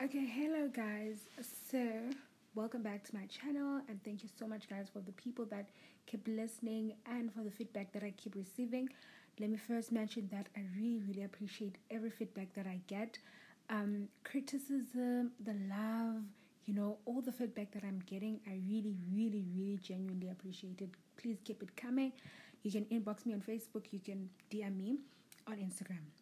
Okay, hello guys. So, welcome back to my channel and thank you so much guys for the people that keep listening and for the feedback that I keep receiving. Let me first mention that I really really appreciate every feedback that I get. Um criticism, the love, you know, all the feedback that I'm getting, I really really really genuinely appreciate it. Please keep it coming. You can inbox me on Facebook, you can DM me on Instagram.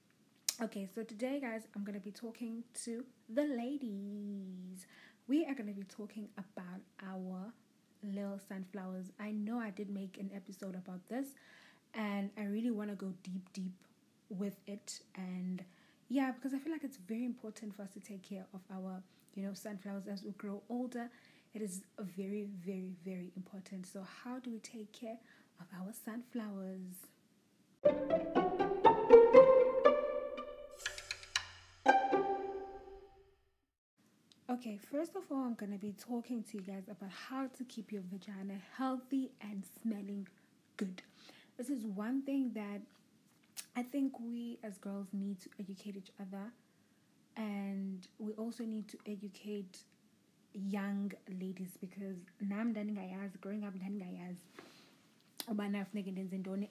Okay, so today, guys, I'm going to be talking to the ladies. We are going to be talking about our little sunflowers. I know I did make an episode about this, and I really want to go deep, deep with it. And yeah, because I feel like it's very important for us to take care of our, you know, sunflowers as we grow older. It is very, very, very important. So, how do we take care of our sunflowers? Okay, first of all, I'm going to be talking to you guys about how to keep your vagina healthy and smelling good. This is one thing that I think we as girls need to educate each other, and we also need to educate young ladies because now I'm learning ayaz, growing up learning ayaz.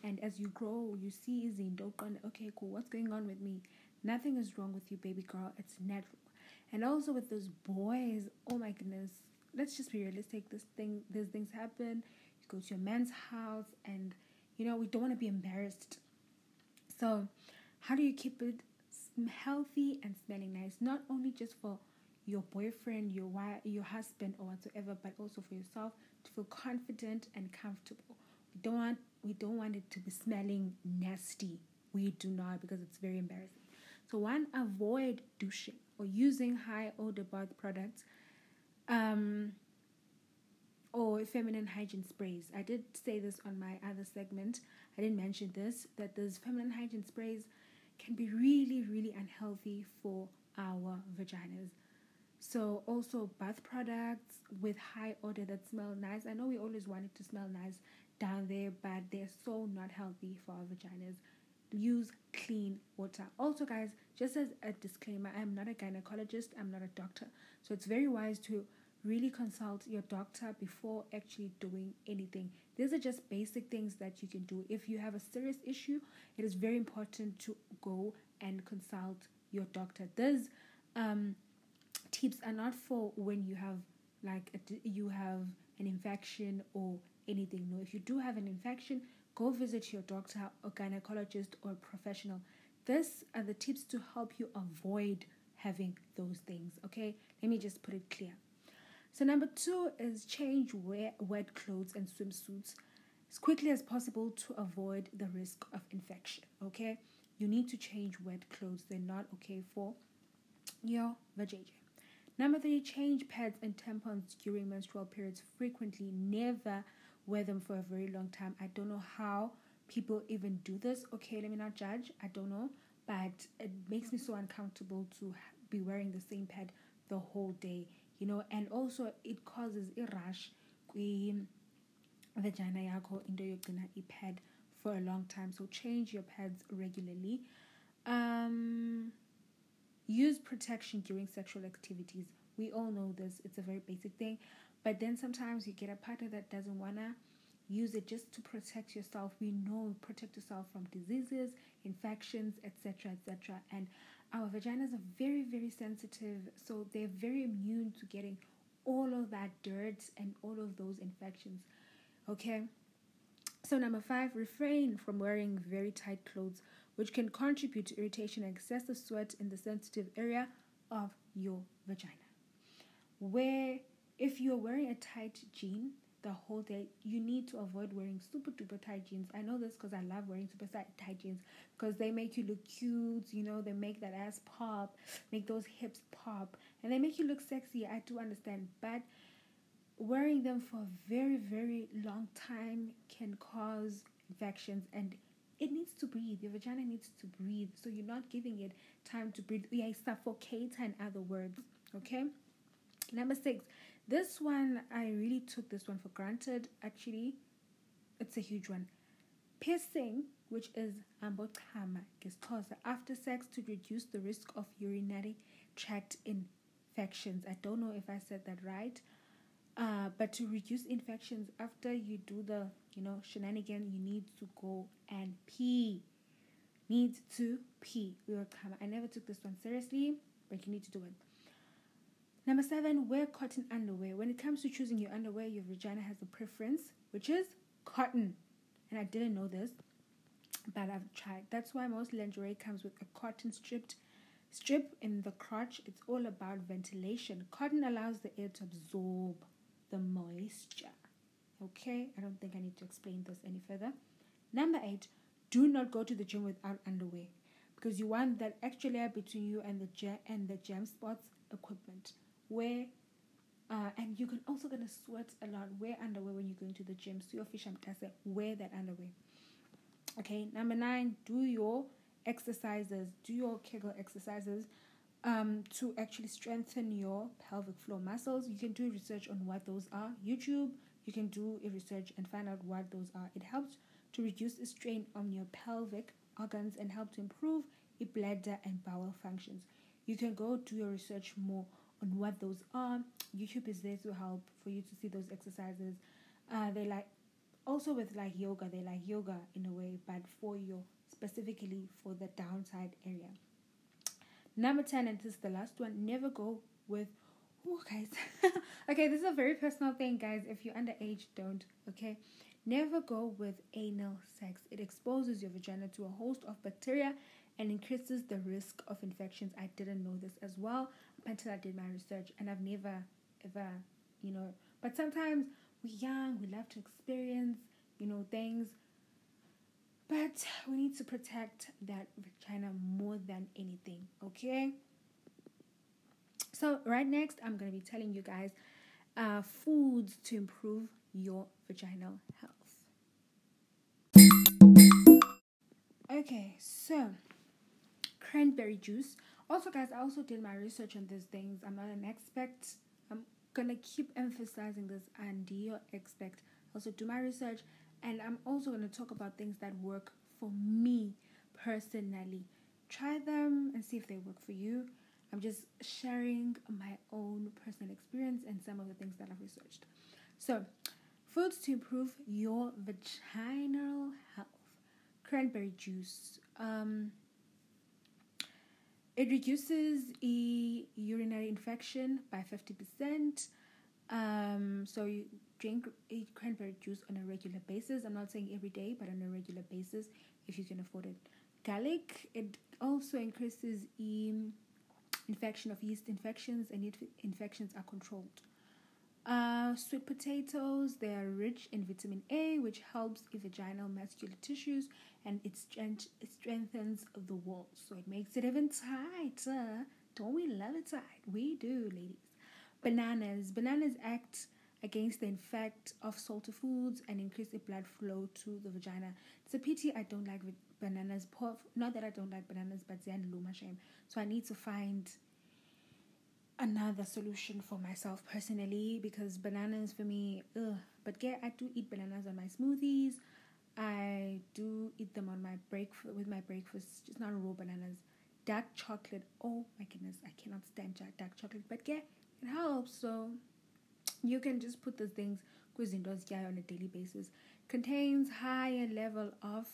And as you grow, you see izinto, okay, cool, what's going on with me? Nothing is wrong with you, baby girl. It's natural and also with those boys oh my goodness let's just be realistic this thing these things happen you go to your man's house and you know we don't want to be embarrassed. So how do you keep it healthy and smelling nice? Not only just for your boyfriend your wife your husband or whatsoever but also for yourself to feel confident and comfortable. We don't want we don't want it to be smelling nasty. We do not because it's very embarrassing. So one avoid douching or using high odor bath products um, or feminine hygiene sprays. I did say this on my other segment. I didn't mention this that those feminine hygiene sprays can be really, really unhealthy for our vaginas. So also bath products with high odor that smell nice. I know we always want it to smell nice down there, but they're so not healthy for our vaginas use clean water. Also, guys, just as a disclaimer, I'm not a gynecologist, I'm not a doctor. So it's very wise to really consult your doctor before actually doing anything. These are just basic things that you can do. If you have a serious issue, it is very important to go and consult your doctor. These um, tips are not for when you have like a, you have an infection or anything. No, if you do have an infection, go visit your doctor or gynecologist or professional. These are the tips to help you avoid having those things. Okay, let me just put it clear. So, number two is change wear wet clothes and swimsuits as quickly as possible to avoid the risk of infection. Okay, you need to change wet clothes, they're not okay for your vajayjay. Number three, change pads and tampons during menstrual periods frequently. Never wear them for a very long time. I don't know how people even do this. Okay, let me not judge. I don't know, but it makes me so uncomfortable to be wearing the same pad the whole day, you know, and also it causes a rash vagina yakho into yogcina ipad for a long time. So change your pads regularly. Um use protection during sexual activities. We all know this. It's a very basic thing but then sometimes you get a partner that doesn't wanna use it just to protect yourself. We know protect yourself from diseases, infections, etc., etc. And our vaginas are very, very sensitive, so they're very immune to getting all of that dirt and all of those infections. Okay. So number five, refrain from wearing very tight clothes, which can contribute to irritation and excessive sweat in the sensitive area of your vagina. Where if you're wearing a tight jean the whole day, you need to avoid wearing super duper tight jeans. I know this because I love wearing super tight jeans because they make you look cute, you know, they make that ass pop, make those hips pop, and they make you look sexy. I do understand, but wearing them for a very, very long time can cause infections and it needs to breathe. Your vagina needs to breathe. So you're not giving it time to breathe. Yeah, suffocate in other words. Okay? Number six, this one, I really took this one for granted. Actually, it's a huge one. Piercing, which is ambotama, ambochama, gesitosa, after sex to reduce the risk of urinary tract infections. I don't know if I said that right. Uh, but to reduce infections after you do the you know shenanigan, you need to go and pee. Need to pee. We. I never took this one seriously, but you need to do it. Number seven, wear cotton underwear. When it comes to choosing your underwear, your vagina has a preference, which is cotton. And I didn't know this, but I've tried. That's why most lingerie comes with a cotton stripped strip in the crotch. It's all about ventilation. Cotton allows the air to absorb the moisture. Okay, I don't think I need to explain this any further. Number eight, do not go to the gym without underwear because you want that extra layer between you and the gem and the gem spots equipment. Wear uh, and you can also gonna sweat a lot. Wear underwear when you're going to the gym. So your fish wear that underwear. Okay, number nine, do your exercises, do your Kegel exercises um, to actually strengthen your pelvic floor muscles. You can do research on what those are. YouTube, you can do a research and find out what those are. It helps to reduce the strain on your pelvic organs and help to improve your bladder and bowel functions. You can go do your research more on what those are. YouTube is there to help for you to see those exercises. Uh, they like also with like yoga, they like yoga in a way, but for your specifically for the downside area. Number 10, and this is the last one, never go with oh guys. okay, this is a very personal thing, guys. If you're underage, don't, okay? Never go with anal sex. It exposes your vagina to a host of bacteria and increases the risk of infections. I didn't know this as well until I did my research, and I've never ever, you know. But sometimes we're young, we love to experience, you know, things. But we need to protect that vagina more than anything, okay? So, right next, I'm going to be telling you guys uh, foods to improve your vaginal health. Okay, so cranberry juice. Also, guys, I also did my research on these things. I'm not an expert. I'm gonna keep emphasizing this and you expect. Also, do my research, and I'm also gonna talk about things that work for me personally. Try them and see if they work for you. I'm just sharing my own personal experience and some of the things that I've researched. So, foods to improve your vaginal health cranberry juice. Um, it reduces a urinary infection by 50%. Um, so you drink a cranberry juice on a regular basis. I'm not saying every day, but on a regular basis if you can afford it. Garlic, it also increases um, infection of yeast infections and infections are controlled. Uh, sweet potatoes, they are rich in vitamin A, which helps the vaginal muscular tissues and it, strength, it strengthens the walls. So it makes it even tighter. Don't we love it tight? We do, ladies. Bananas. Bananas act against the effect of salty foods and increase the blood flow to the vagina. It's a pity I don't like bananas. Not that I don't like bananas, but then luma shame. So I need to find another solution for myself personally because bananas for me, ugh. But yeah, I do eat bananas on my smoothies. I do eat them on my breakfast with my breakfast, just not raw bananas. Dark chocolate. Oh my goodness, I cannot stand dark chocolate. But yeah, it helps. So you can just put those things yeah on a daily basis. Contains higher level of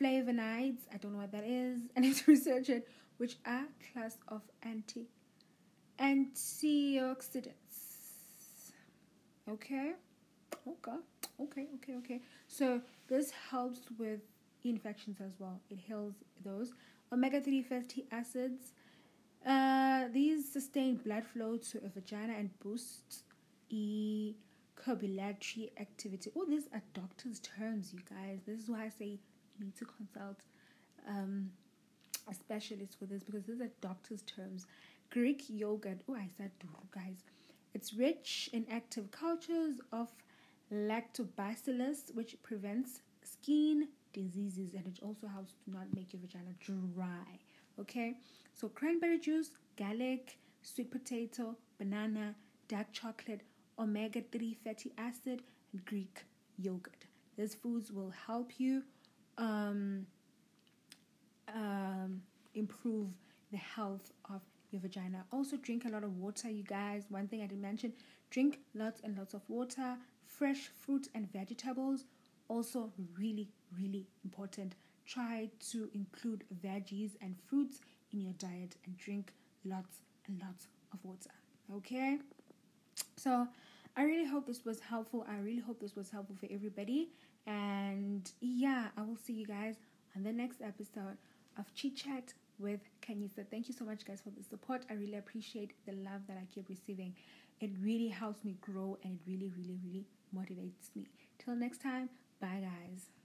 flavonoids. I don't know what that is. I need to research it, which are class of anti antioxidants. Okay, okay, okay, okay, okay. So this helps with infections as well. It heals those omega three fatty acids. Uh, these sustain blood flow to a vagina and boost e copulatory activity. Oh, these are doctor's terms, you guys. This is why I say you need to consult um, a specialist for this because these are doctor's terms. Greek yogurt. Oh, I said guys. It's rich in active cultures of lactobacillus, which prevents skin diseases and it also helps to not make your vagina dry. Okay, so cranberry juice, garlic, sweet potato, banana, dark chocolate, omega 3 fatty acid, and Greek yogurt. These foods will help you um, um, improve the health of your vagina. Also, drink a lot of water, you guys. One thing I didn't mention drink lots and lots of water, fresh fruits and vegetables. Also, really, really important. Try to include veggies and fruits in your diet and drink lots and lots of water. Okay? So, I really hope this was helpful. I really hope this was helpful for everybody. And yeah, I will see you guys on the next episode of Chit Chat with Kanisa. Thank you so much, guys, for the support. I really appreciate the love that I keep receiving. It really helps me grow and it really, really, really motivates me. Till next time, bye, guys.